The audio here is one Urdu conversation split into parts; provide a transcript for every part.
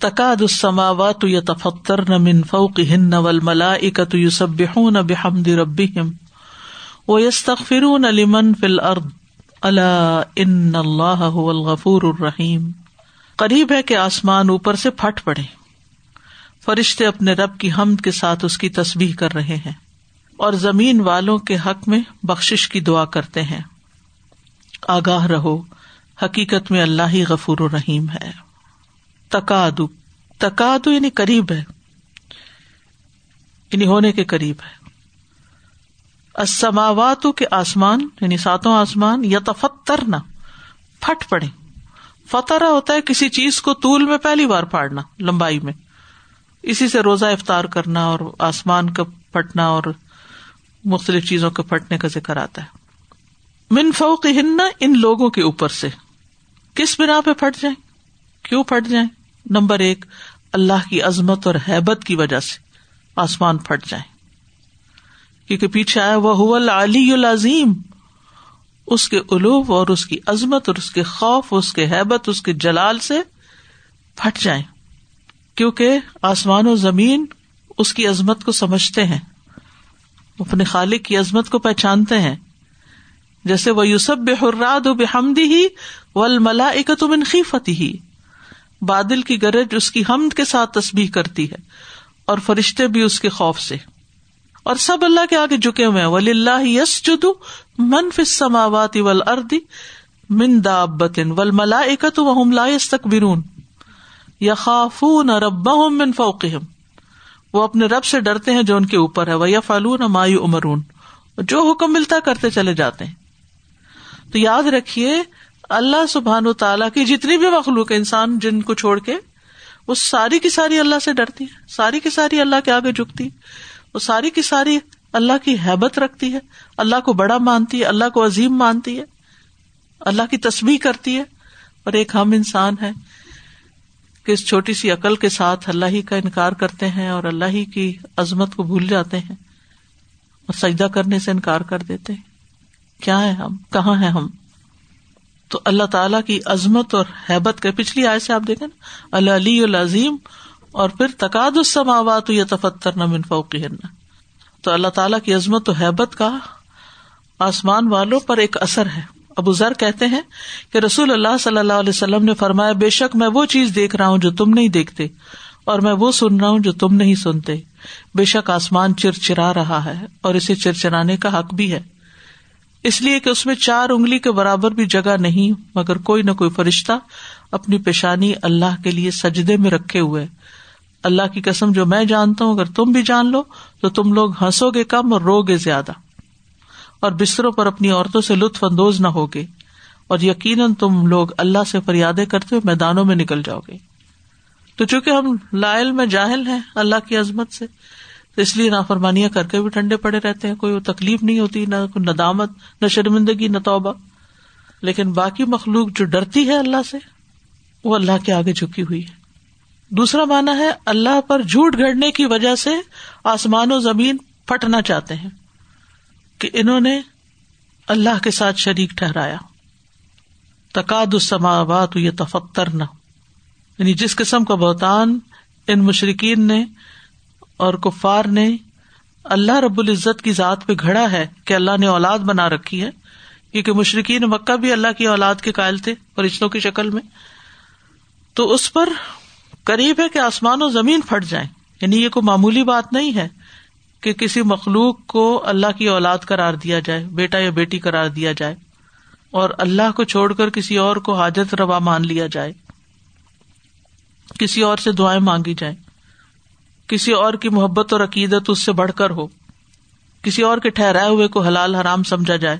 تقاد السماوات يتفطرن من فوقهن والملائكة يسبحون بحمد ربهم ويستغفرون لمن في الارض. الا ان اللہ هو الغفور الرحیم. قریب ہے کہ آسمان اوپر سے پھٹ پڑے۔ فرشتے اپنے رب کی حمد کے ساتھ اس کی تصبیح کر رہے ہیں اور زمین والوں کے حق میں بخش کی دعا کرتے ہیں۔ آگاہ رہو، حقیقت میں اللہ ہی غفور الرحیم ہے۔ تقادو تقادو یعنی قریب ہے. یعنی ہونے کے قریب ہے. اسماوات کے آسمان یعنی ساتوں آسمان یا تفتر نہ پھٹ پڑے فترا ہوتا ہے کسی چیز کو طول میں پہلی بار پھاڑنا، لمبائی میں. اسی سے روزہ افطار کرنا اور آسمان کا پھٹنا اور مختلف چیزوں کے پھٹنے کا ذکر آتا ہے. من فوق ہننا ان لوگوں کے اوپر سے. کس بنا پہ پھٹ جائیں؟ کیوں پھٹ جائیں؟ نمبر ایک، اللہ کی عظمت اور حیبت کی وجہ سے آسمان پھٹ جائیں۔ کیونکہ پیچھے آیا وہ علی العظیم۔ اس کے الوب اور اس کی عظمت اور اس کے خوف، اس کے حیبت، اس کے جلال سے پھٹ جائیں۔ کیونکہ آسمان و زمین اس کی عظمت کو سمجھتے ہیں۔ اپنے خالق کی عظمت کو پہچانتے ہیں۔ جیسے وہ یوسف بے حراد و بے حمدی ہی ول ملا خیفتی ہی بادل کی گرج اس کی حمد کے ساتھ تصبیح کرتی ہے اور فرشتے بھی اس کے خوف سے اور سب اللہ کے آگے جھکے ہوئے ہیں۔ ولی اللہ یس جدو منف سماوات ول اردی من دابن ول ملا اکت وم لا تک برون یا خافون رب من فوقہم وہ اپنے رب سے ڈرتے ہیں جو ان کے اوپر ہے۔ وہ یا فالون مایو امرون جو حکم ملتا کرتے چلے جاتے ہیں۔ تو یاد رکھیے اللہ سبحان و تعالیٰ کی جتنی بھی مخلوق ہے انسان جن کو چھوڑ کے، وہ ساری کی ساری اللہ سے ڈرتی ہے ساری کی ساری اللہ کے آگے جھکتی وہ ساری کی ساری اللہ کی حیبت رکھتی ہے، اللہ کو بڑا مانتی ہے، اللہ کو عظیم مانتی ہے، اللہ کی تصویر کرتی ہے۔ اور ایک ہم انسان ہے کہ اس چھوٹی سی عقل کے ساتھ اللہ ہی کا انکار کرتے ہیں اور اللہ ہی کی عظمت کو بھول جاتے ہیں اور سجدہ کرنے سے انکار کر دیتے ہیں۔ کیا ہے ہم؟ کہاں ہے ہم؟ تو اللہ تعالیٰ کی عظمت اور حیبت کے پچھلی آئے سے آپ دیکھیں نا اللہ علی العظیم، اور پھر تقاد السماوات یا تفتر نہ منفوقی تو اللہ تعالیٰ کی عظمت و حیبت کا آسمان والوں پر ایک اثر ہے۔ ابو ذر کہتے ہیں کہ رسول اللہ صلی اللہ علیہ وسلم نے فرمایا، بے شک میں وہ چیز دیکھ رہا ہوں جو تم نہیں دیکھتے، اور میں وہ سن رہا ہوں جو تم نہیں سنتے۔ بے شک آسمان چر چرا رہا ہے، اور اسے چرچرانے کا حق بھی ہے۔ اس لیے کہ اس میں چار انگلی کے برابر بھی جگہ نہیں، مگر کوئی نہ کوئی فرشتہ اپنی پیشانی اللہ کے لیے سجدے میں رکھے ہوئے۔ اللہ کی قسم، جو میں جانتا ہوں، اگر تم بھی جان لو، تو تم لوگ ہنسو گے کم اور رو گے زیادہ۔ اور بستروں پر اپنی عورتوں سے لطف اندوز نہ ہوگے۔ اور یقیناً تم لوگ اللہ سے فریادیں کرتے ہوئے میدانوں میں نکل جاؤ گے۔ تو چونکہ ہم لائل میں جاہل ہیں اللہ کی عظمت سے اس لیے نافرمانیاں کر کے بھی ٹھنڈے پڑے رہتے ہیں، کوئی تکلیف نہیں ہوتی، نہ کوئی ندامت نہ شرمندگی، نہ توبہ۔ لیکن باقی مخلوق جو ڈرتی ہے اللہ سے، وہ اللہ کے آگے جھکی ہوئی ہے۔ دوسرا مانا ہے اللہ پر جھوٹ گھڑنے کی وجہ سے آسمان و زمین پھٹنا چاہتے ہیں کہ انہوں نے اللہ کے ساتھ شریک ٹھہرایا۔ تقاد السماوات یہ تفتر نہ یعنی جس قسم کا بہتان ان مشرقین نے اور کفار نے اللہ رب العزت کی ذات پہ گھڑا ہے کہ اللہ نے اولاد بنا رکھی ہے، کیونکہ مشرقین مکہ بھی اللہ کی اولاد کے قائل تھے فرشتوں کی شکل میں۔ تو اس پر قریب ہے کہ آسمان و زمین پھٹ جائیں۔ یعنی یہ کوئی معمولی بات نہیں ہے کہ کسی مخلوق کو اللہ کی اولاد کرار دیا جائے، بیٹا یا بیٹی کرار دیا جائے اور اللہ کو چھوڑ کر کسی اور کو حاجت روا مان لیا جائے، کسی اور سے دعائیں مانگی جائیں۔ کسی اور کی محبت اور عقیدت اس سے بڑھ کر ہو، کسی اور کے ٹھہرائے ہوئے کو حلال حرام سمجھا جائے۔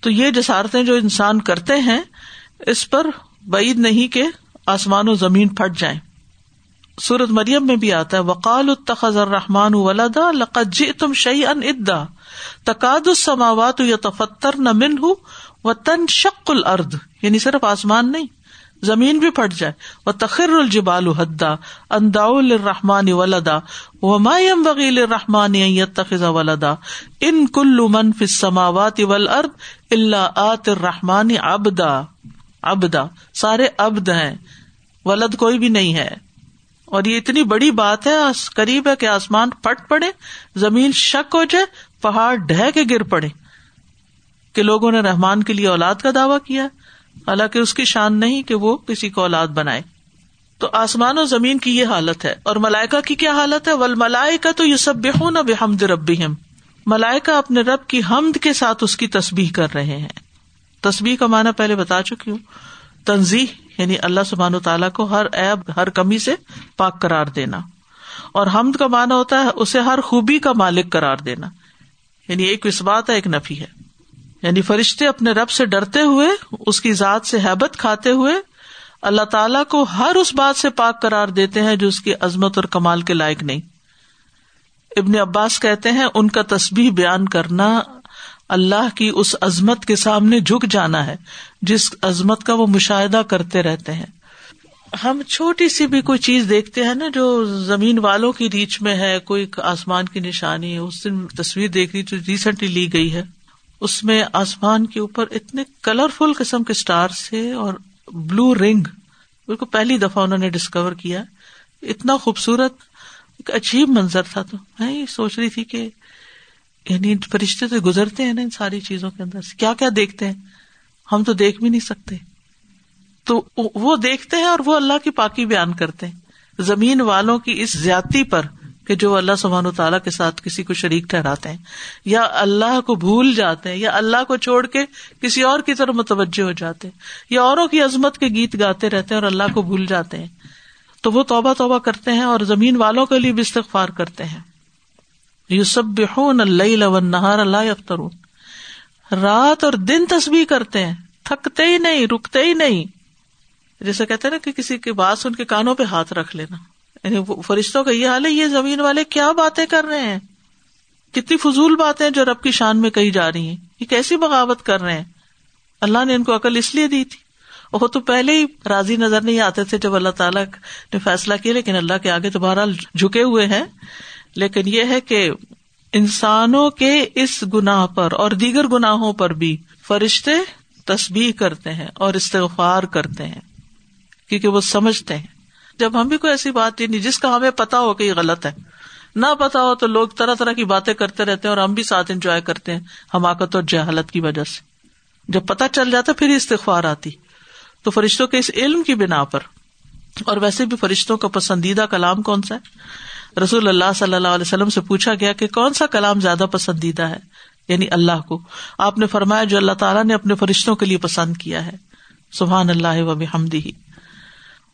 تو یہ جسارتیں جو انسان کرتے ہیں، اس پر بعید نہیں کہ آسمان و زمین پھٹ جائیں۔ سورت مریم میں بھی آتا ہے وقال التخذ الرحمان ولدا لقد جئتم شعی ان ادا تقاد السماوات یا تفتر نہ من ہوں و تن شک یعنی صرف آسمان نہیں۔ زمین بھی پھٹ جائے۔ وہ تخر الجبال حدا اندا الرحمان ولدا و مایم بغیل الرحمان تخذ ولدا۔ ان کل من فی السماوات والارض الا آت الرحمان ابدا ابدا سارے ابد ہیں۔ ولد کوئی بھی نہیں ہے۔ اور یہ اتنی بڑی بات ہے قریب ہے کہ آسمان پھٹ پڑے، زمین شک ہو جائے، پہاڑ ڈہ کے گر پڑے۔ کہ لوگوں نے رحمان کے لیے اولاد کا دعوی کیا حالانکہ اس کی شان نہیں کہ وہ کسی کو اولاد بنائے۔ تو آسمان و زمین کی یہ حالت ہے۔ اور ملائکا کی کیا حالت ہے؟ ول ملائے کا تو یہ سب بے نہ بے ربی ملائکا اپنے رب کی حمد کے ساتھ اس کی تصبیح کر رہے ہیں۔ تصبیح کا معنی پہلے بتا چکی ہوں۔ تنظیح یعنی اللہ سبحان و تعالیٰ کو ہر ایب ہر کمی سے پاک قرار دینا۔ اور حمد کا معنی ہوتا ہے اسے ہر خوبی کا مالک قرار دینا۔ یعنی ایک بات ہے، ایک نفی ہے۔ یعنی فرشتے اپنے رب سے ڈرتے ہوئے، اس کی ذات سے حیبت کھاتے ہوئے، اللہ تعالیٰ کو ہر اس بات سے پاک قرار دیتے ہیں جو اس کی عظمت اور کمال کے لائق نہیں۔ ابن عباس کہتے ہیں، ان کا تصبیح بیان کرنا اللہ کی اس عظمت کے سامنے جھک جانا ہے، جس عظمت کا وہ مشاہدہ کرتے رہتے ہیں۔ ہم چھوٹی سی بھی کوئی چیز دیکھتے ہیں نا، جو زمین والوں کی ریچ میں ہے، کوئی آسمان کی نشانی اس دن تصویر دیکھ رہی جو ریسنٹلی لی گئی ہے۔ اس میں آسمان کے اوپر اتنے کلرفل قسم کے اسٹار سے اور بلو رنگ بالکل پہلی دفعہ انہوں نے ڈسکور کیا. اتنا خوبصورت، ایک عجیب منظر تھا تو میں یہ سوچ رہی تھی کہ یعنی فرشتے تو گزرتے ہیں نا ان ساری چیزوں کے اندر. سے کیا کیا دیکھتے ہیں؟ ہم تو دیکھ بھی نہیں سکتے. تو وہ دیکھتے ہیں اور وہ اللہ کی پاکی بیان کرتے ہیں. زمین والوں کی اس زیادتی پر کہ جو اللہ سبحان و تعالیٰ کے ساتھ کسی کو شریک ٹھہراتے ہیں، یا اللہ کو بھول جاتے ہیں، یا اللہ کو چھوڑ کے کسی اور کی طرف متوجہ ہو جاتے ہیں، یا اوروں کی عظمت کے گیت گاتے رہتے ہیں اور اللہ کو بھول جاتے ہیں۔ تو وہ توبہ توبہ کرتے ہیں اور زمین والوں کے لیے بھی استغفار کرتے ہیں۔ یو سب اللہ نہار اللہ اخترون رات اور دن تصویر کرتے ہیں، تھکتے ہی نہیں، رکتے ہی نہیں۔ جیسے کہتے نا کہ کسی کے بات ان کے کانوں پہ ہاتھ رکھ لینا۔ یعنی فرشتوں کا یہ حال ہے، یہ زمین والے کیا باتیں کر رہے ہیں؟ کتنی فضول باتیں جو رب کی شان میں کہی جا رہی ہیں۔ یہ کیسی بغاوت کر رہے ہیں؟ اللہ نے ان کو عقل اس لیے دی تھی۔ وہ تو پہلے ہی راضی نظر نہیں آتے تھے جب اللہ تعالیٰ نے فیصلہ کیا، لیکن اللہ کے آگے تو بہرحال جھکے ہوئے ہیں۔ لیکن یہ ہے کہ انسانوں کے اس گناہ پر اور دیگر گناہوں پر بھی فرشتے تسبیح کرتے ہیں اور استغفار کرتے ہیں، کیونکہ وہ سمجھتے ہیں۔ جب ہم بھی کوئی ایسی بات ہی نہیں، جس کا ہمیں پتا ہو کہ یہ غلط ہے۔ نہ پتا ہو تو لوگ طرح طرح کی باتیں کرتے رہتے ہیں اور ہم بھی ساتھ انجوائے کرتے ہیں حماقت اور جہالت کی وجہ سے۔ جب پتا چل جاتا پھر استغفار آتی۔ تو فرشتوں کے اس علم کی بنا پر۔ اور ویسے بھی فرشتوں کا پسندیدہ کلام کون سا ہے؟ رسول اللہ صلی اللہ علیہ وسلم سے پوچھا گیا کہ کون سا کلام زیادہ پسندیدہ ہے؟ یعنی اللہ کو۔ آپ نے فرمایا جو اللہ تعالیٰ نے اپنے فرشتوں کے لیے پسند کیا ہے۔ سبحان اللہ و بحمدی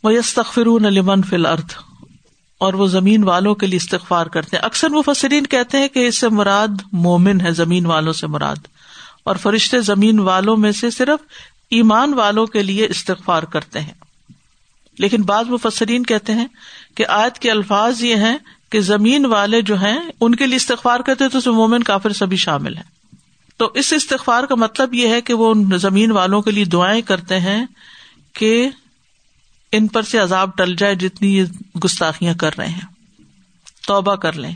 وہ یستخرون لمن فل ارتھ اور وہ زمین والوں کے لیے استغفار کرتے ہیں۔ اکثر مفسرین کہتے ہیں کہ اس سے مراد مومن ہے، زمین والوں سے مراد۔ اور فرشتے زمین والوں میں سے صرف ایمان والوں کے لیے استغفار کرتے ہیں۔ لیکن بعض مفسرین کہتے ہیں کہ آج کے الفاظ یہ ہیں کہ زمین والے جو ہیں، ان کے لیے استغفار کرتے تو مومن، کافر سبھی شامل ہیں۔ تو اس استغفار کا مطلب یہ ہے کہ وہ زمین والوں کے لیے دعائیں کرتے ہیں کہ ان پر سے عذاب ٹل جائے جتنی یہ گستاخیاں کر رہے ہیں۔ توبہ کر لیں۔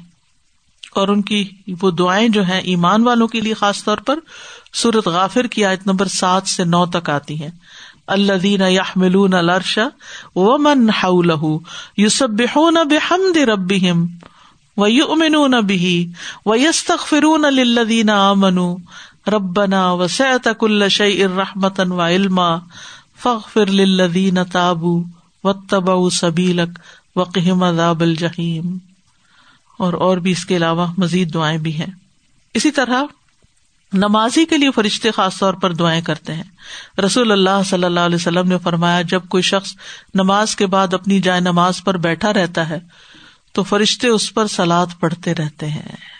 اور ان کی وہ دعائیں جو ہیں ایمان والوں کے لیے خاص طور پر سورت غافر کی آیت نمبر سات سے نو تک آتی ہیں۔ اللہ دین یا ملون الرشا و من لہو یو سب بے حمد رب و یو امن بھی و یس تک فرون الدین امن ربنا و سعت کل شعی ارحمتن و علما فخر للذین تابو و تبا سبیلک وقیم عذاب الجحیم۔ اور اور بھی اس کے علاوہ مزید دعائیں بھی ہیں۔ اسی طرح نمازی کے لیے فرشتے خاص طور پر دعائیں کرتے ہیں۔ رسول اللہ صلی اللہ علیہ وسلم نے فرمایا، جب کوئی شخص نماز کے بعد اپنی جائے نماز پر بیٹھا رہتا ہے، تو فرشتے اس پر سلاد پڑھتے رہتے ہیں۔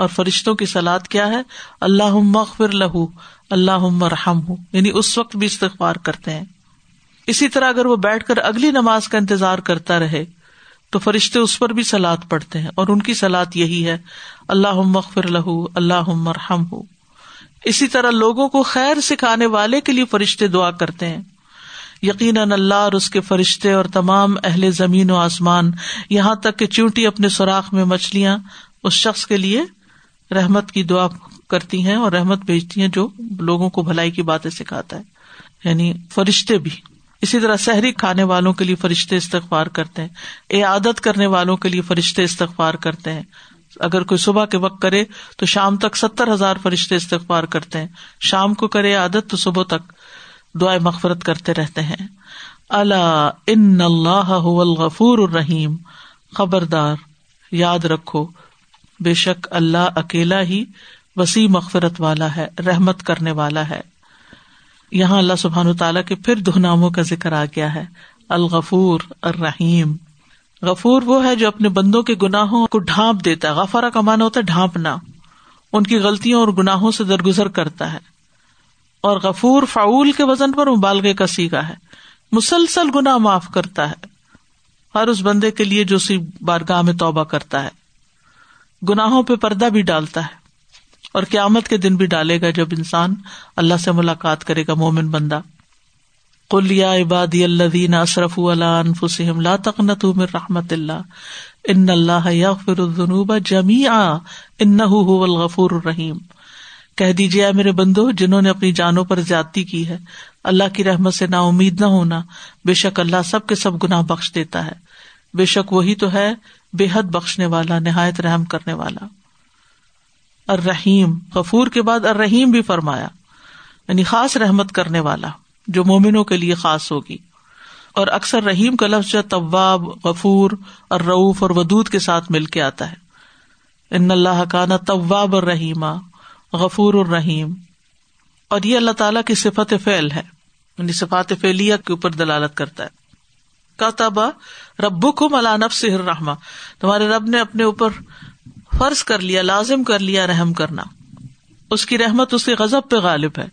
اور فرشتوں کی سلاد کیا ہے؟ اللہ مغفر لہو اللہ رحم ہوں یعنی اس وقت بھی استغفار کرتے ہیں۔ اسی طرح اگر وہ بیٹھ کر اگلی نماز کا انتظار کرتا رہے، تو فرشتے اس پر بھی سلاد پڑھتے ہیں، اور ان کی سلاد یہی ہے اللہ مغفر لہو اللہ رحم ہو اسی طرح لوگوں کو خیر سکھانے والے کے لیے فرشتے دعا کرتے ہیں۔ یقیناً اللہ اور اس کے فرشتے اور تمام اہل زمین و آسمان یہاں تک کہ چونٹی اپنے سوراخ میں مچھلیاں اس شخص کے لیے رحمت کی دعا کرتی ہیں اور رحمت بھیجتی ہیں جو لوگوں کو بھلائی کی باتیں سکھاتا ہے۔ یعنی فرشتے بھی۔ اسی طرح سحری کھانے والوں کے لیے فرشتے استغفار کرتے ہیں۔ اے عادت کرنے والوں کے لیے فرشتے استغفار کرتے ہیں۔ اگر کوئی صبح کے وقت کرے تو شام تک ستر ہزار فرشتے استغفار کرتے ہیں۔ شام کو کرے عادت تو صبح تک دعائیں مغفرت کرتے رہتے ہیں۔ اللہ ان اللہ الغفور الرحیم۔ خبردار، یاد رکھو۔ بے شک اللہ اکیلا ہی وسیع مغفرت والا ہے، رحمت کرنے والا ہے۔ یہاں اللہ سبحان تعالیٰ کے پھر دو ناموں کا ذکر آ گیا ہے۔ الغفور الرحیم۔ غفور وہ ہے جو اپنے بندوں کے گناہوں کو ڈھانپ دیتا ہے۔ غفارا کا مانا ہوتا ہے ڈھانپنا۔ ان کی غلطیوں اور گناہوں سے درگزر کرتا ہے۔ اور غفور فعول کے وزن پر مبالغے کا سیگا ہے۔ مسلسل گنا معاف کرتا ہے۔ ہر اس بندے کے لیے جو سی بارگاہ میں توبہ کرتا ہے۔ گناہوں پہ پردہ بھی ڈالتا ہے اور قیامت کے دن بھی ڈالے گا جب انسان اللہ سے ملاقات کرے گا، مومن بندہ۔ کلیا عبادی اللہ اصرف انفسم لا تقنت من رحمت اللہ۔ ان اللہ یغفر الذنوب جميعا انه هو الغفور الرحیم۔ کہہ دیجیے میرے بندو، جنہوں نے اپنی جانوں پر زیادتی کی ہے، اللہ کی رحمت سے نا امید نہ ہونا۔ بے شک اللہ سب کے سب گناہ بخش دیتا ہے۔ بے شک وہی تو ہے بے حد بخشنے والا، نہایت رحم کرنے والا۔ الرحیم، غفور کے بعد الرحیم بھی فرمایا یعنی خاص رحمت کرنے والا، جو مومنوں کے لیے خاص ہوگی۔ اور اکثر رحیم کا لفظ طواب غفور اور روف اور ودود کے ساتھ مل کے آتا ہے۔ ان اللہ کا نا طواب اور رحیمہ غفور الرحیم۔ اور یہ اللہ تعالیٰ کی صفت فعل ہے یعنی صفات فعلیہ کے اوپر دلالت کرتا ہے۔ کا تبا ربو کو ملانب سے رحما تمہارے رب نے اپنے اوپر فرض کر لیا، لازم کر لیا رحم کرنا۔ اس کی رحمت اس کے غزب پہ غالب ہے،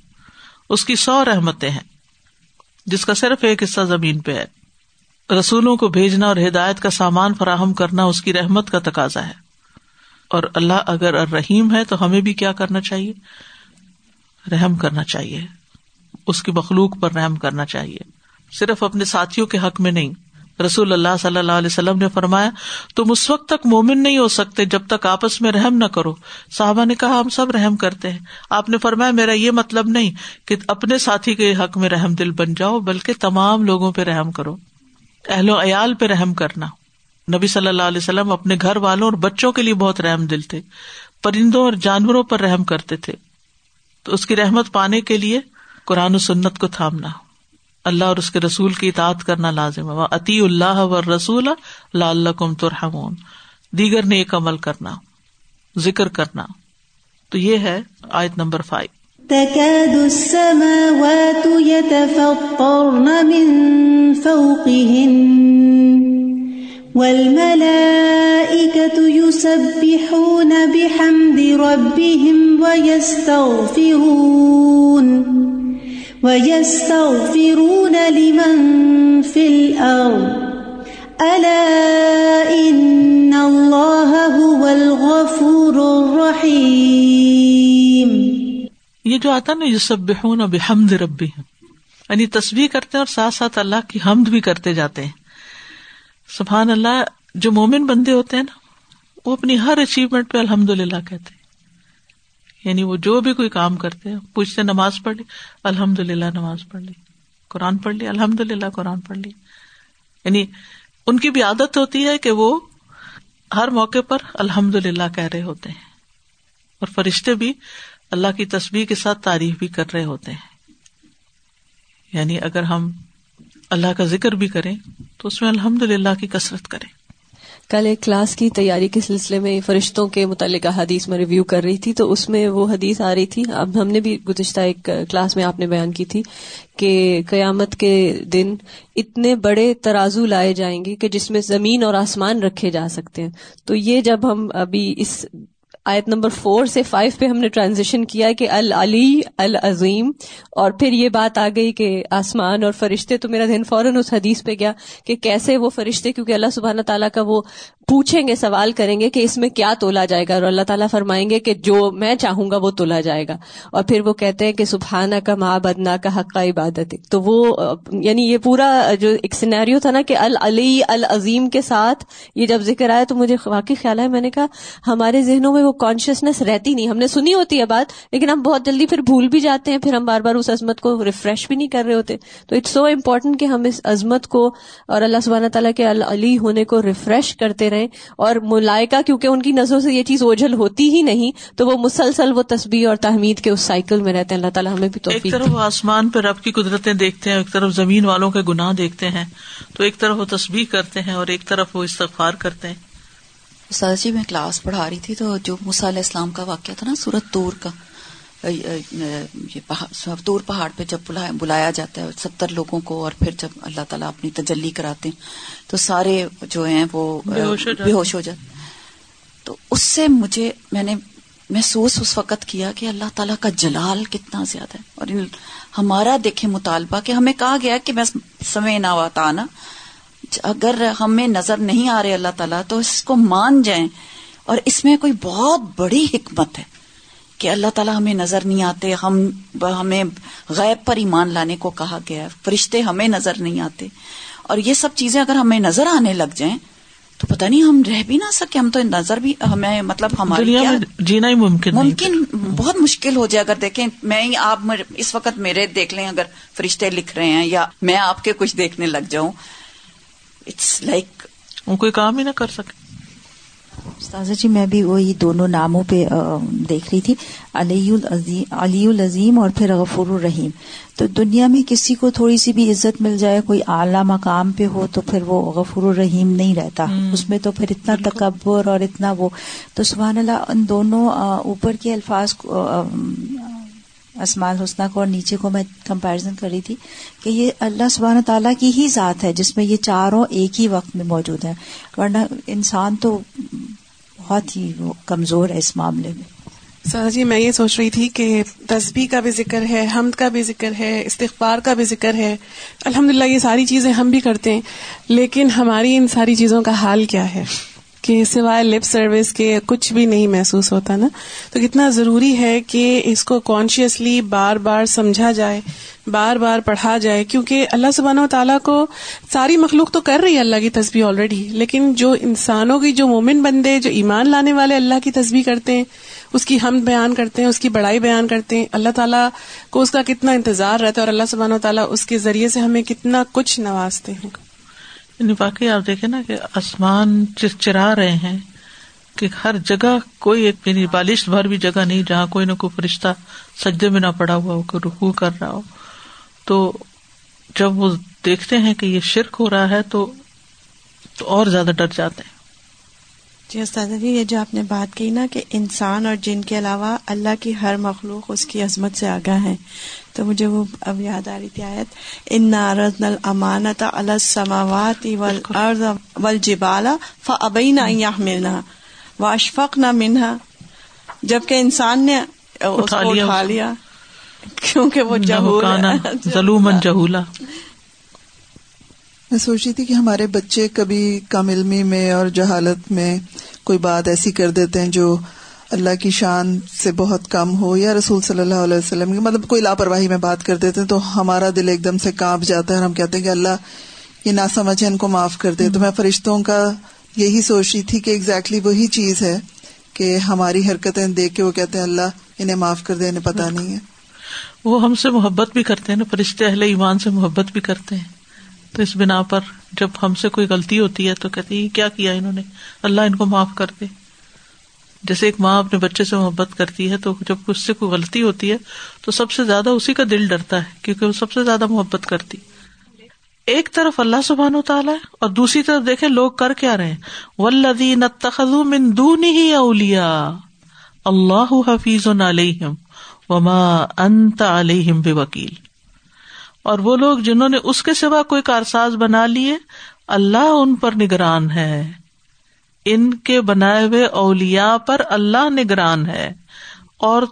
اس کی سو رحمتیں ہیں، جس کا صرف ایک حصہ زمین پہ ہے۔ رسولوں کو بھیجنا اور ہدایت کا سامان فراہم کرنا اس کی رحمت کا تقاضا ہے۔ اور اللہ اگر رحیم ہے تو ہمیں بھی کیا کرنا چاہیے؟ رحم کرنا چاہیے، اس کی مخلوق پر رحم کرنا چاہیے۔ صرف اپنے ساتھیوں کے حق میں نہیں۔ رسول اللہ صلی اللہ علیہ وسلم نے فرمایا، تم اس وقت تک مومن نہیں ہو سکتے جب تک آپس میں رحم نہ کرو۔ صاحبہ نے کہا، ہم سب رحم کرتے ہیں۔ آپ نے فرمایا، میرا یہ مطلب نہیں کہ اپنے ساتھی کے حق میں رحم دل بن جاؤ، بلکہ تمام لوگوں پہ رحم کرو۔ اہل و عیال پہ رحم کرنا۔ نبی صلی اللہ علیہ وسلم اپنے گھر والوں اور بچوں کے لیے بہت رحم دل تھے۔ پرندوں اور جانوروں پر رحم کرتے تھے۔ تو اس کی رحمت پانے کے لیے قرآن و سنت کو تھامنا۔ اللہ اور اس کے رسول کی اطاعت کرنا لازم ہے۔ عطی اللہ و رسول اللہ کم ترحمون۔ دیگر نے ایک عمل کرنا، ذکر کرنا۔ تو یہ ہے آیت نمبر فائیو تكاد السماوات يتفطرن من فوقهن والملائكة يسبحون بحمد ربهم ويستغفرون۔ ويستغفرون لمن في الأرض. ألا إن الله هو الغفور الرحيم. یہ جو آتا نا یسبحون بحمد ربهم. یعنی تسبیح کرتے ہیں اور ساتھ ساتھ اللہ کی حمد بھی کرتے جاتے ہیں. سبحان اللہ، جو مومن بندے ہوتے ہیں نا، وہ اپنی ہر اچیومنٹ پہ الحمد للہ کہتے یعنی وہ جو بھی کوئی کام کرتے ہیں، پوچھتے نماز پڑھ لی الحمد للہ نماز پڑھ لی، قرآن پڑھ لی الحمد للہ قرآن پڑھ لی۔ یعنی ان کی بھی عادت ہوتی ہے کہ وہ ہر موقع پر الحمد للہ کہہ رہے ہوتے ہیں۔ اور فرشتے بھی اللہ کی تصویر کے ساتھ تعریف بھی کر رہے ہوتے ہیں۔ یعنی اگر ہم اللہ کا ذکر بھی کریں تو اس میں الحمد للہ کی کثرت کریں۔ کل ایک کلاس کی تیاری کے سلسلے میں فرشتوں کے متعلقہ حدیث میں ریویو کر رہی تھی، تو اس میں وہ حدیث آ رہی تھی۔ اب ہم نے بھی گزشتہ ایک کلاس میں آپ نے بیان کی تھی کہ قیامت کے دن اتنے بڑے ترازو لائے جائیں گے کہ جس میں زمین اور آسمان رکھے جا سکتے ہیں۔ تو یہ جب ہم ابھی اس آیت نمبر فور سے فائیو پہ ہم نے ٹرانزیشن کیا کہ العلی العظیم، اور پھر یہ بات آ گئی کہ آسمان اور فرشتے، تو میرا ذہن فوراً اس حدیث پہ گیا کہ کیسے وہ فرشتے، کیونکہ اللہ سبحانہ تعالیٰ کا وہ پوچھیں گے، سوال کریں گے کہ اس میں کیا تولا جائے گا اور اللہ تعالیٰ فرمائیں گے کہ جو میں چاہوں گا وہ تولا جائے گا۔ اور پھر وہ کہتے ہیں کہ سبحانہ کا ماں بدنا کا حق کا عبادت تو وہ یعنی یہ پورا جو ایک سینیریو تھا نا کہ العلی العظیم کے ساتھ یہ جب ذکر آیا تو مجھے واقعی خیال ہے میں نے کہا، ہمارے ذہنوں میں وہ کانشیسنیس رہتی نہیں۔ ہم نے سنی ہوتی ہے بات، لیکن ہم بہت جلدی پھر بھول بھی جاتے ہیں، پھر ہم بار بار اس عظمت کو ریفریش بھی نہیں کر رہے ہوتے۔ تو اٹس سو امپورٹنٹ کہ ہم اس عظمت کو اور اللہ سبحانہ تعالیٰ کے العلی ہونے کو ریفریش کرتے رہیں۔ اور ملائکہ کیونکہ ان کی نظروں سے یہ چیز اوجھل ہوتی ہی نہیں تو وہ مسلسل وہ تصویر اور تحمید کے اس سائیکل میں رہتے ہیں۔ اللہ تعالیٰ ہمیں بھی ایک طرف وہ آسمان پہ رب کی قدرتیں دیکھتے ہیں ایک طرف زمین والوں کے گناہ دیکھتے ہیں تو ایک طرف وہ تصویر کرتے ہیں اور ایک طرف وہ استغفار کرتے ہیں۔ سر جی میں کلاس پڑھا رہی تھی تو جو علیہ السلام کا واقعہ تھا نا سورت تور کا دور پہاڑ پہ جب بلایا جاتا ہے ستر لوگوں کو اور پھر جب اللہ تعالیٰ اپنی تجلی کراتے ہیں تو سارے جو ہیں وہ بے ہوش ہو جاتے تو اس سے مجھے میں نے محسوس اس وقت کیا کہ اللہ تعالیٰ کا جلال کتنا زیادہ ہے۔ اور ہمارا دیکھے مطالبہ کہ ہمیں کہا گیا کہ میں سمے نہ آتا نا اگر ہمیں نظر نہیں آ رہے اللہ تعالیٰ تو اس کو مان جائیں۔ اور اس میں کوئی بہت بڑی حکمت ہے۔ کہ اللہ تعالیٰ ہمیں نظر نہیں آتے ہم ہمیں غیب پر ایمان لانے کو کہا گیا فرشتے ہمیں نظر نہیں آتے۔ اور یہ سب چیزیں اگر ہمیں نظر آنے لگ جائیں تو پتہ نہیں ہم رہ بھی نہ سکے ہم تو نظر بھی ہمیں مطلب ہماری جینا ہی ممکن ممکن بہت مشکل ہو جائے۔ اگر دیکھیں میں آپ اس وقت میرے دیکھ لیں اگر فرشتے لکھ رہے ہیں یا میں آپ کے کچھ دیکھنے لگ جاؤں۔ اٹس لائک وہ کوئی کام ہی نہ کر سکے۔ استاذہ جی میں بھی وہی دونوں ناموں پہ دیکھ رہی تھی علی علی العظیم اور پھر غفور الرحیم۔ تو دنیا میں کسی کو تھوڑی سی بھی عزت مل جائے کوئی اعلیٰ مقام پہ ہو تو پھر وہ غفور الرحیم نہیں رہتا۔ اس میں تو پھر اتنا تکبر اور اتنا وہ۔ تو سبحان اللہ ان دونوں اوپر کے الفاظ اسمال حسنہ کو اور نیچے کو میں کمپیرزن کر رہی تھی کہ یہ اللہ سبحانہ تعالیٰ کی ہی ذات ہے جس میں یہ چاروں ایک ہی وقت میں موجود ہیں۔ ورنہ انسان تو بہت ہی کمزور ہے اس معاملے میں۔ سر جی میں یہ سوچ رہی تھی کہ تسبیح کا بھی ذکر ہے، حمد کا بھی ذکر ہے، استغفار کا بھی ذکر ہے۔ الحمد یہ ساری چیزیں ہم بھی کرتے ہیں، لیکن ہماری ان ساری چیزوں کا حال کیا ہے؟ کہ سوائے لپ سروس کے کچھ بھی نہیں محسوس ہوتا نا، تو کتنا ضروری ہے کہ اس کو کانشیسلی بار بار سمجھا جائے، بار بار پڑھا جائے، کیونکہ اللہ سبحانہ و تعالیٰ کو ساری مخلوق تو کر رہی ہے اللہ کی تصویر آلریڈی لیکن جو انسانوں کی، جو مومن بندے، جو ایمان لانے والے اللہ کی تصویر کرتے ہیں، اس کی ہم بیان کرتے ہیں، اس کی بڑائی بیان کرتے ہیں، اللہ تعالیٰ کو اس کا کتنا انتظار رہتا ہے اور اللہ سبحانہ و تعالیٰ اس کے ذریعے سے ہمیں کتنا کچھ نوازتے ہیں۔ یعنی باقی آپ دیکھیں نا کہ آسمان چرچرا رہے ہیں کہ ہر جگہ کوئی ایک یعنی بالش بھر بھی جگہ نہیں جہاں کوئی نہ کوئی فرشتہ سجدے میں نہ پڑا ہوا ہو، کوئی رکو کر رہا ہو۔ تو جب وہ دیکھتے ہیں کہ یہ شرک ہو رہا ہے تو اور زیادہ ڈر جاتے ہیں۔ جی استاد جی یہ جو آپ نے بات کی نا کہ انسان اور جن کے علاوہ اللہ کی ہر مخلوق اس کی عظمت سے آگاہ ہے۔ تو مجھے وہ اب یاد آ رہی تھی آیت ان نارز نل امانت السماوات والجبال فابین ان يحملنها واشفقنا منها جبکہ انسان نے اس کو اٹھا لیا۔ کیونکہ وہ ظلومن جہولا۔ میں سوچ رہی تھی کہ ہمارے بچے کبھی کم علمی میں اور جہالت میں کوئی بات ایسی کر دیتے ہیں جو اللہ کی شان سے بہت کم ہو یا رسول صلی اللہ علیہ وسلم کی مطلب کوئی لاپرواہی میں بات کر دیتے ہیں تو ہمارا دل ایک دم سے کانپ جاتا ہے اور ہم کہتے ہیں کہ اللہ یہ نہ سمجھ ان کو معاف کر دے۔ تو میں فرشتوں کا یہی سوچ رہی تھی کہ ایگزیکٹلی وہی چیز ہے کہ ہماری حرکتیں دیکھ کے وہ کہتے ہیں اللہ انہیں معاف کر دے انہیں پتا نہیں ہے۔ وہ ہم سے محبت بھی کرتے ہیں نا فرشتے اہل ایمان سے محبت بھی کرتے ہیں۔ تو اس بنا پر جب ہم سے کوئی غلطی ہوتی ہے تو کہتے ہیں کیا کیا انہوں نے؟ اللہ ان کو معاف کر دے۔ جیسے ایک ماں اپنے بچے سے محبت کرتی ہے تو جب اس سے کوئی غلطی ہوتی ہے تو سب سے زیادہ اسی کا دل ڈرتا ہے کیونکہ وہ سب سے زیادہ محبت کرتی ایک طرف اللہ سبحان و تعالیٰ ہے اور دوسری طرف دیکھیں لوگ کر کیا رہے ولدی من دونی ہی اولیا اللہ حفیظ علیہم وما انت علیہم بے وکیل اور وہ لوگ جنہوں نے اس کے سوا کوئی کارساز بنا لیے، اللہ ان پر نگران ہے۔ ان کے بنائے ہوئے اولیا پر اللہ نگران ہے اور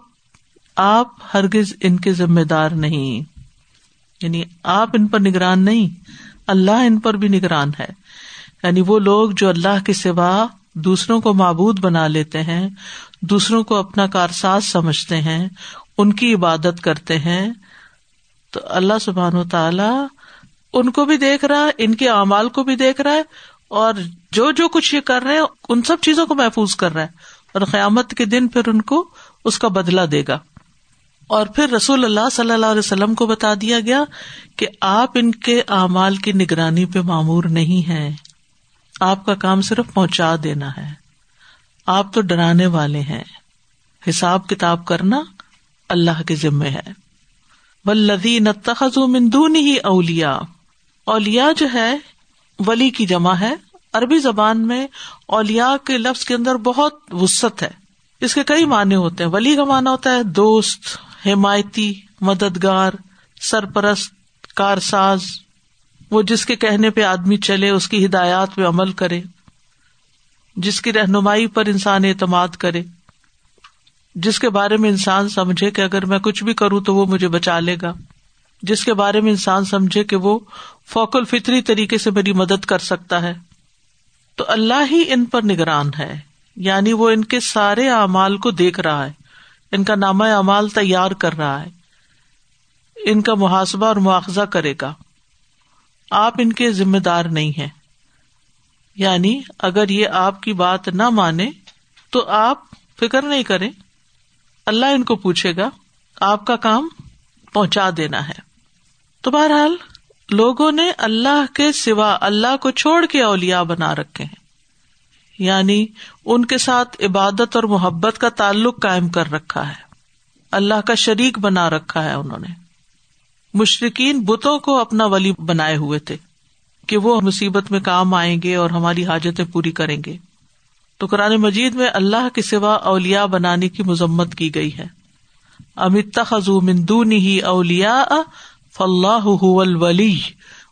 آپ ہرگز ان کے ذمہ دار نہیں۔ یعنی آپ ان پر نگران نہیں، اللہ ان پر بھی نگران ہے۔ یعنی وہ لوگ جو اللہ کے سوا دوسروں کو معبود بنا لیتے ہیں، دوسروں کو اپنا کارساز سمجھتے ہیں، ان کی عبادت کرتے ہیں، تو اللہ سبحان و تعالی ان کو بھی دیکھ رہا ہے، ان کے اعمال کو بھی دیکھ رہا ہے، اور جو جو کچھ یہ کر رہے ہیں، ان سب چیزوں کو محفوظ کر رہا ہے اور قیامت کے دن پھر ان کو اس کا بدلا دے گا۔ اور پھر رسول اللہ صلی اللہ علیہ وسلم کو بتا دیا گیا کہ آپ ان کے اعمال کی نگرانی پہ معمور نہیں ہے آپ کا کام صرف پہنچا دینا ہے۔ آپ تو ڈرانے والے ہیں۔ حساب کتاب کرنا اللہ کے ذمے ہے۔ ولدی مندون ہی اولیا اولیا جو ہے، ولی کی جمع ہے۔ عربی زبان میں اولیا کے لفظ کے اندر بہت وسط ہے۔ اس کے کئی معنی ہوتے ہیں۔ ولی کا معنی ہوتا ہے دوست، حمایتی، مددگار، سرپرست کار ساز وہ جس کے کہنے پہ آدمی چلے، اس کی ہدایات پہ عمل کرے۔ جس کی رہنمائی پر انسان اعتماد کرے۔ جس کے بارے میں انسان سمجھے کہ اگر میں کچھ بھی کروں تو وہ مجھے بچا لے گا۔ جس کے بارے میں انسان سمجھے کہ وہ فوق الفطری طریقے سے میری مدد کر سکتا ہے۔ تو اللہ ہی ان پر نگران ہے۔ یعنی وہ ان کے سارے اعمال کو دیکھ رہا ہے۔ ان کا نامہ اعمال تیار کر رہا ہے۔ ان کا محاسبہ اور مواخذہ کرے گا۔ آپ ان کے ذمے دار نہیں ہے یعنی اگر یہ آپ کی بات نہ مانے تو آپ فکر نہیں کریں۔ اللہ ان کو پوچھے گا، آپ کا کام پہنچا دینا ہے۔ تو بہرحال لوگوں نے اللہ کے سوا اللہ کو چھوڑ کے اولیا بنا رکھے ہیں۔ یعنی ان کے ساتھ عبادت اور محبت کا تعلق قائم کر رکھا ہے۔ اللہ کا شریک بنا رکھا ہے انہوں نے۔ مشرقین بتوں کو اپنا ولی بنائے ہوئے تھے کہ وہ مصیبت میں کام آئیں گے اور ہماری حاجتیں پوری کریں گے۔ تو قرآن مجید میں اللہ کے سوا اولیا بنانے کی مذمت کی گئی ہے۔ امت خزو مندون ہی اولیا فلاح ولی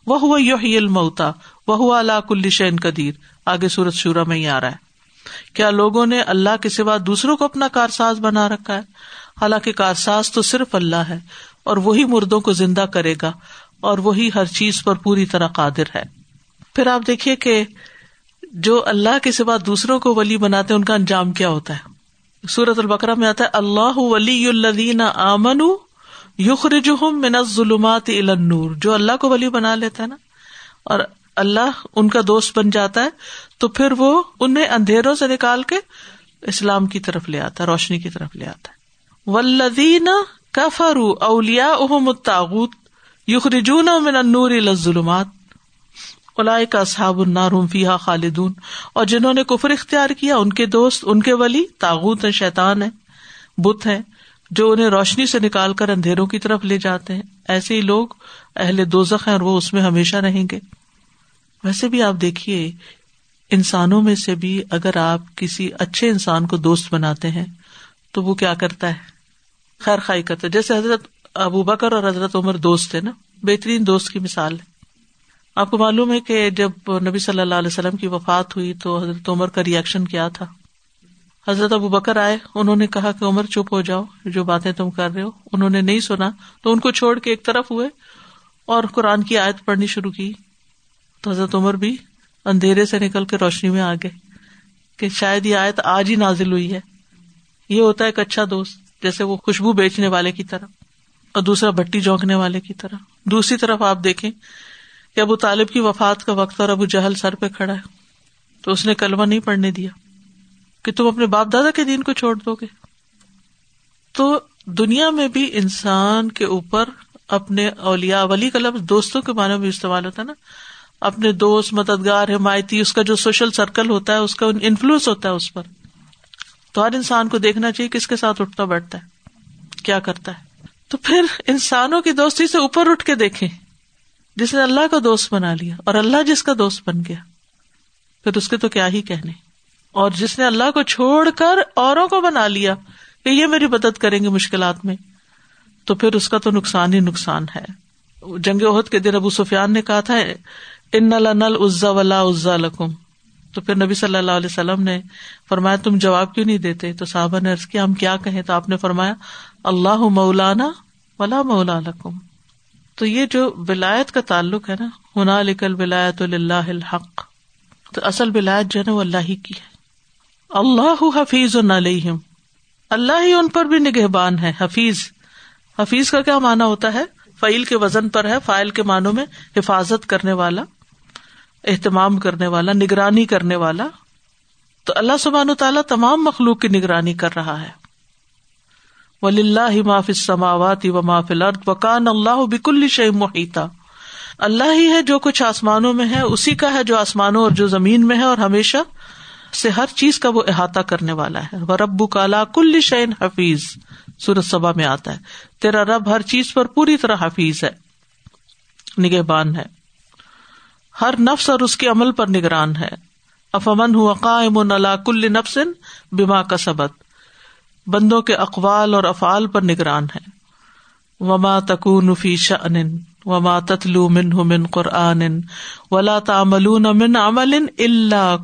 وہ المتا وہ اللہ کل شین قدیر۔ آگے سورت شورا میں ہی آ رہا ہے۔ کیا لوگوں نے اللہ کے سوا دوسروں کو اپنا کارساز بنا رکھا ہے؟ حالانکہ کارساز تو صرف اللہ ہے اور وہی مردوں کو زندہ کرے گا اور وہی ہر چیز پر پوری طرح قادر ہے۔ پھر آپ دیکھیے کہ جو اللہ کے سوا دوسروں کو ولی بناتے ان کا انجام کیا ہوتا ہے؟ سورت البکرا میں آتا ہے، اللہ ولی الدین آمن یخرج من ظلمات النور، جو اللہ کو ولی بنا لیتا ہے نا، اور اللہ ان کا دوست بن جاتا ہے، تو پھر وہ انہیں اندھیروں سے نکال کے اسلام کی طرف لے آتا ہے، روشنی کی طرف لے آتا ہے۔ ولدین کفر اولیا احم الطاغت یخرجون من النور الى الظلمات اولئک اصحاب النار هم فيها خالدون۔ اور جنہوں نے کفر اختیار کیا، ان کے دوست، ان کے ولی تاغت ہیں، شیطان ہیں، بت ہیں۔ جو انہیں روشنی سے نکال کر اندھیروں کی طرف لے جاتے ہیں۔ ایسے ہی لوگ اہل دوزخ ہیں اور وہ اس میں ہمیشہ رہیں گے۔ ویسے بھی آپ دیکھیے، انسانوں میں سے بھی اگر آپ کسی اچھے انسان کو دوست بناتے ہیں، تو وہ کیا کرتا ہے؟ خیر خائی کرتا ہے۔ جیسے حضرت ابو بکر اور حضرت عمر دوست ہے نا، بہترین دوست کی مثال ہے۔ آپ کو معلوم ہے کہ جب نبی صلی اللہ علیہ وسلم کی وفات ہوئی تو حضرت عمر کا ریئیکشن کیا تھا؟ حضرت ابو بکر آئے، انہوں نے کہا کہ عمر چپ ہو جاؤ، جو باتیں تم کر رہے ہو، انہوں نے نہیں سنا، تو ان کو چھوڑ کے ایک طرف ہوئے اور قرآن کی آیت پڑھنی شروع کی۔ تو حضرت عمر بھی اندھیرے سے نکل کے روشنی میں آ گئے کہ شاید یہ آیت آج ہی نازل ہوئی ہے۔ یہ ہوتا ہے ایک اچھا دوست، جیسے وہ خوشبو بیچنے والے کی طرح اور دوسرا بٹی جونکنے والے کی طرح۔ دوسری طرف آپ دیکھیں کہ ابو طالب کی وفات کا وقت اور ابو جہل سر پہ کھڑا ہے، تو اس نے کلمہ نہیں پڑھنے دیا۔ کہ تم اپنے باپ دادا کے دین کو چھوڑ دو گے۔ تو دنیا میں بھی انسان کے اوپر اپنے اولیا ولی کا لفظ دوستوں کے بارے میں استعمال ہوتا ہے نا۔ اپنے دوست، مددگار، حمایتی، اس کا جو سوشل سرکل ہوتا ہے، اس کا انفلوئنس ہوتا ہے اس پر۔ تو ہر انسان کو دیکھنا چاہیے کس کے ساتھ اٹھتا بیٹھتا ہے، کیا کرتا ہے۔ تو پھر انسانوں کی دوستی سے اوپر اٹھ کے دیکھے جس نے اللہ کا دوست بنا لیا اور اللہ جس کا دوست بن گیا، پھر اس کے تو کیا ہی کہنے۔ اور جس نے اللہ کو چھوڑ کر اوروں کو بنا لیا کہ یہ میری مدد کریں گے مشکلات میں، تو پھر اس کا تو نقصان ہی نقصان ہے۔ جنگ عہد کے دن ابو سفیان نے کہا تھا، ان نل عزا ولا عزا لکم۔ تو پھر نبی صلی اللہ علیہ وسلم نے فرمایا، تم جواب کیوں نہیں دیتے؟ تو صحابہ نے عرض کیا، ہم کیا کہیں؟ تو آپ نے فرمایا، اللہ مولانا ولا مولا لکم۔ تو یہ جو ولایت کا تعلق ہے نا ہنا لکل ولایت اللہ الحق۔ تو اصل ولایت جو ہے نا، وہ اللہ ہی کی ہے۔ اللہ حفیظ علیہم۔ اللہ ہی ان پر بھی نگہبان ہے، حفیظ۔ حفیظ کا کیا مانا ہوتا ہے؟ فعیل کے وزن پر ہے فائل کے معنوں میں حفاظت کرنے والا، اہتمام کرنے والا، نگرانی کرنے والا۔ تو اللہ سبحان و تعالیٰ تمام مخلوق کی نگرانی کر رہا ہے۔ ولی اللہ معاف سماوات و معاف الرد وکان اللہ بک الشی محیطہ اللہ ہی ہے جو کچھ آسمانوں میں ہے، اسی کا ہے جو آسمانوں اور جو زمین میں ہے اور ہمیشہ سے ہر چیز کا وہ احاطہ کرنے والا ہے۔ وہ ربو کالا کل شعین حفیظ۔ سورت سبا میں آتا ہے۔ تیرا رب ہر چیز پر پوری طرح حفیظ ہے۔ نگہبان ہے۔ ہر نفس اور اس کے عمل پر نگران ہے۔ افمن ہوا قائم اللہ کل نفسن بیما کا سبق بندوں کے اقوال اور افعال پر نگران ہے۔ وما تکون فی شأن وما تتلو منہ من قرآن ولا تعملون من عمل الا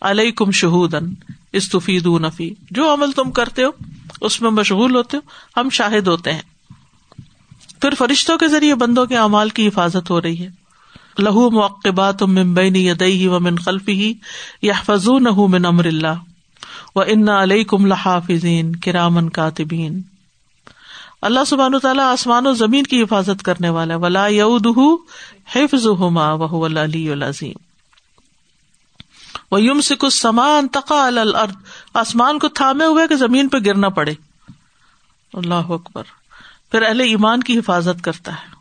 کننا علیکم شہودن استفیدون فی، جو عمل تم کرتے ہو، اس میں مشغول ہوتے ہو، ہم شاہد ہوتے ہیں۔ پھر فرشتوں کے ذریعے بندوں کے اعمال کی حفاظت ہو رہی ہے۔ لہو موقبات ممبئی یدئی و من خلفی ہی یا فضو نہ من امر اللہ۔ و ان علیہ کم لحافظین کرامن کاتبین۔ اللہ سبحان تعالیٰ آسمان و زمین کی حفاظت کرنے والا ولا یود حفظ ہما وہ علی العظیم۔ وہ یم سکھ سمان تقا الارض آسمان کو تھامے ہوئے کہ زمین پہ گرنا پڑے۔ اللہ اکبر۔ پھر اہل ایمان کی حفاظت کرتا ہے۔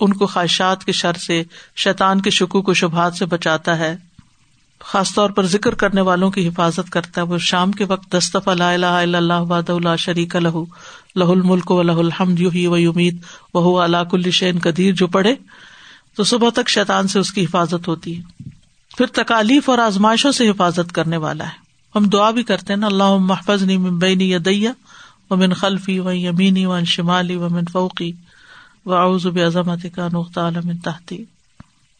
ان کو خواہشات کے شر سے، شیطان کے شکو کو شبہات سے بچاتا ہے۔ خاص طور پر ذکر کرنے والوں کی حفاظت کرتا ہے۔ وہ شام کے وقت دستف اللہ اللہ واد اللہ شریک لہو لہ الملک و لہ الحمد یو و امید وہ اللہ کل شین قدیر۔ جو پڑھے تو صبح تک شیطان سے اس کی حفاظت ہوتی ہے۔ پھر تکالیف اور آزمائشوں سے حفاظت کرنے والا ہے۔ ہم دعا بھی کرتے ہیں نا اللہ محفظ نی ممبئی یا دیا و من خلفی و یمینی و شمالی و من فوقی و اعظب عظمت کا نقطہ عالم تحتی۔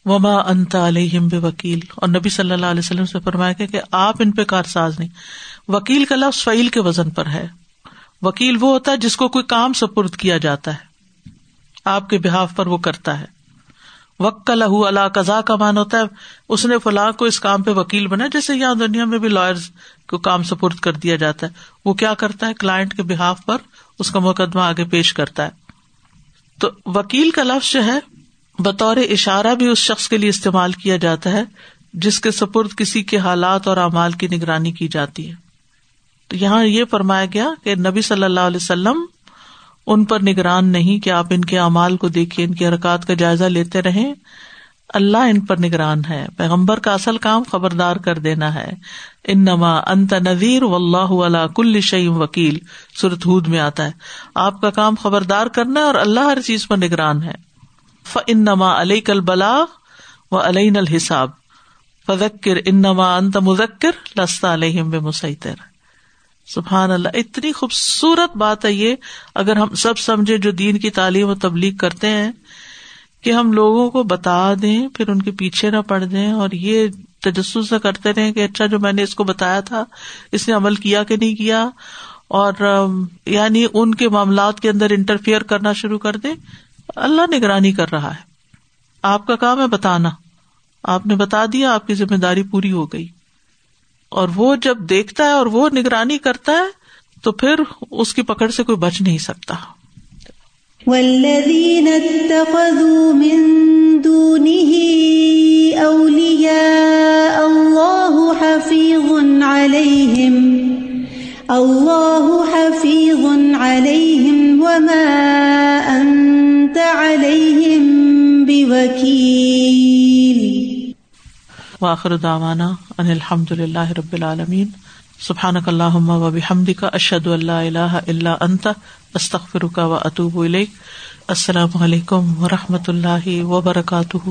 وما انت علیہم بے وکیل اور نبی صلی اللہ علیہ وسلم سے فرمایا کہ آپ ان پہ کار ساز نہیں۔ وکیل کا لفظ فعیل کے وزن پر ہے۔ وکیل وہ ہوتا ہے جس کو کوئی کام سپرد کیا جاتا ہے۔ آپ کے بحاف پر وہ کرتا ہے۔ وک کا لہو اللہ قزا کا مان ہوتا ہے اس نے فلاں کو اس کام پہ وکیل بنا جیسے یہاں دنیا میں بھی لائرز کو کام سپرد کر دیا جاتا ہے۔ وہ کیا کرتا ہے؟ کلائنٹ کے بحاف پر اس کا مقدمہ آگے پیش کرتا ہے۔ تو وکیل کا لفظ جو ہے، بطور اشارہ بھی اس شخص کے لیے استعمال کیا جاتا ہے، جس کے سپرد کسی کے حالات اور اعمال کی نگرانی کی جاتی ہے۔ تو یہاں یہ فرمایا گیا کہ نبی صلی اللہ علیہ وسلم ان پر نگران نہیں کہ آپ ان کے اعمال کو دیکھیے، ان کی حرکات کا جائزہ لیتے رہے اللہ ان پر نگران ہے۔ پیغمبر کا اصل کام خبردار کر دینا ہے۔ ان نما انت نذیر و اللہ کل شعیم وکیل۔ سرت ہود میں آتا ہے۔ آپ کا کام خبردار کرنا ہے اور اللہ ہر چیز پر نگران ہے۔ ف ان نما علیہ کل بلاغ و علین الحساب۔ فذکر ان نما انت مذکر لستا علیہم بے سبحان اللہ، اتنی خوبصورت بات ہے یہ، اگر ہم سب سمجھے جو دین کی تعلیم و تبلیغ کرتے ہیں، کہ ہم لوگوں کو بتا دیں، پھر ان کے پیچھے نہ پڑ دیں، اور یہ تجسس کرتے رہے کہ اچھا جو میں نے اس کو بتایا تھا، اس نے عمل کیا کہ نہیں کیا، اور یعنی ان کے معاملات کے اندر انٹرفیئر کرنا شروع کر دیں۔ اللہ نگرانی کر رہا ہے۔ آپ کا کام ہے بتانا۔ آپ نے بتا دیا، آپ کی ذمہ داری پوری ہو گئی۔ اور وہ جب دیکھتا ہے اور وہ نگرانی کرتا ہے تو پھر اس کی پکڑ سے کوئی بچ نہیں سکتا۔ والذین اتخذوا من دونه اولیاء اللہ حفیظ علیہم۔ اللہ حفیظ علیہم وما انت علیہم بوکیل۔ واخر دعوانا ان الحمد للہ رب العالمین. سبحان اللہ و بحمد کا اشد اللہ اللہ اللہ انت استخر کا و اطوب السلام علیکم و رحمۃ اللہ وبرکاتہ.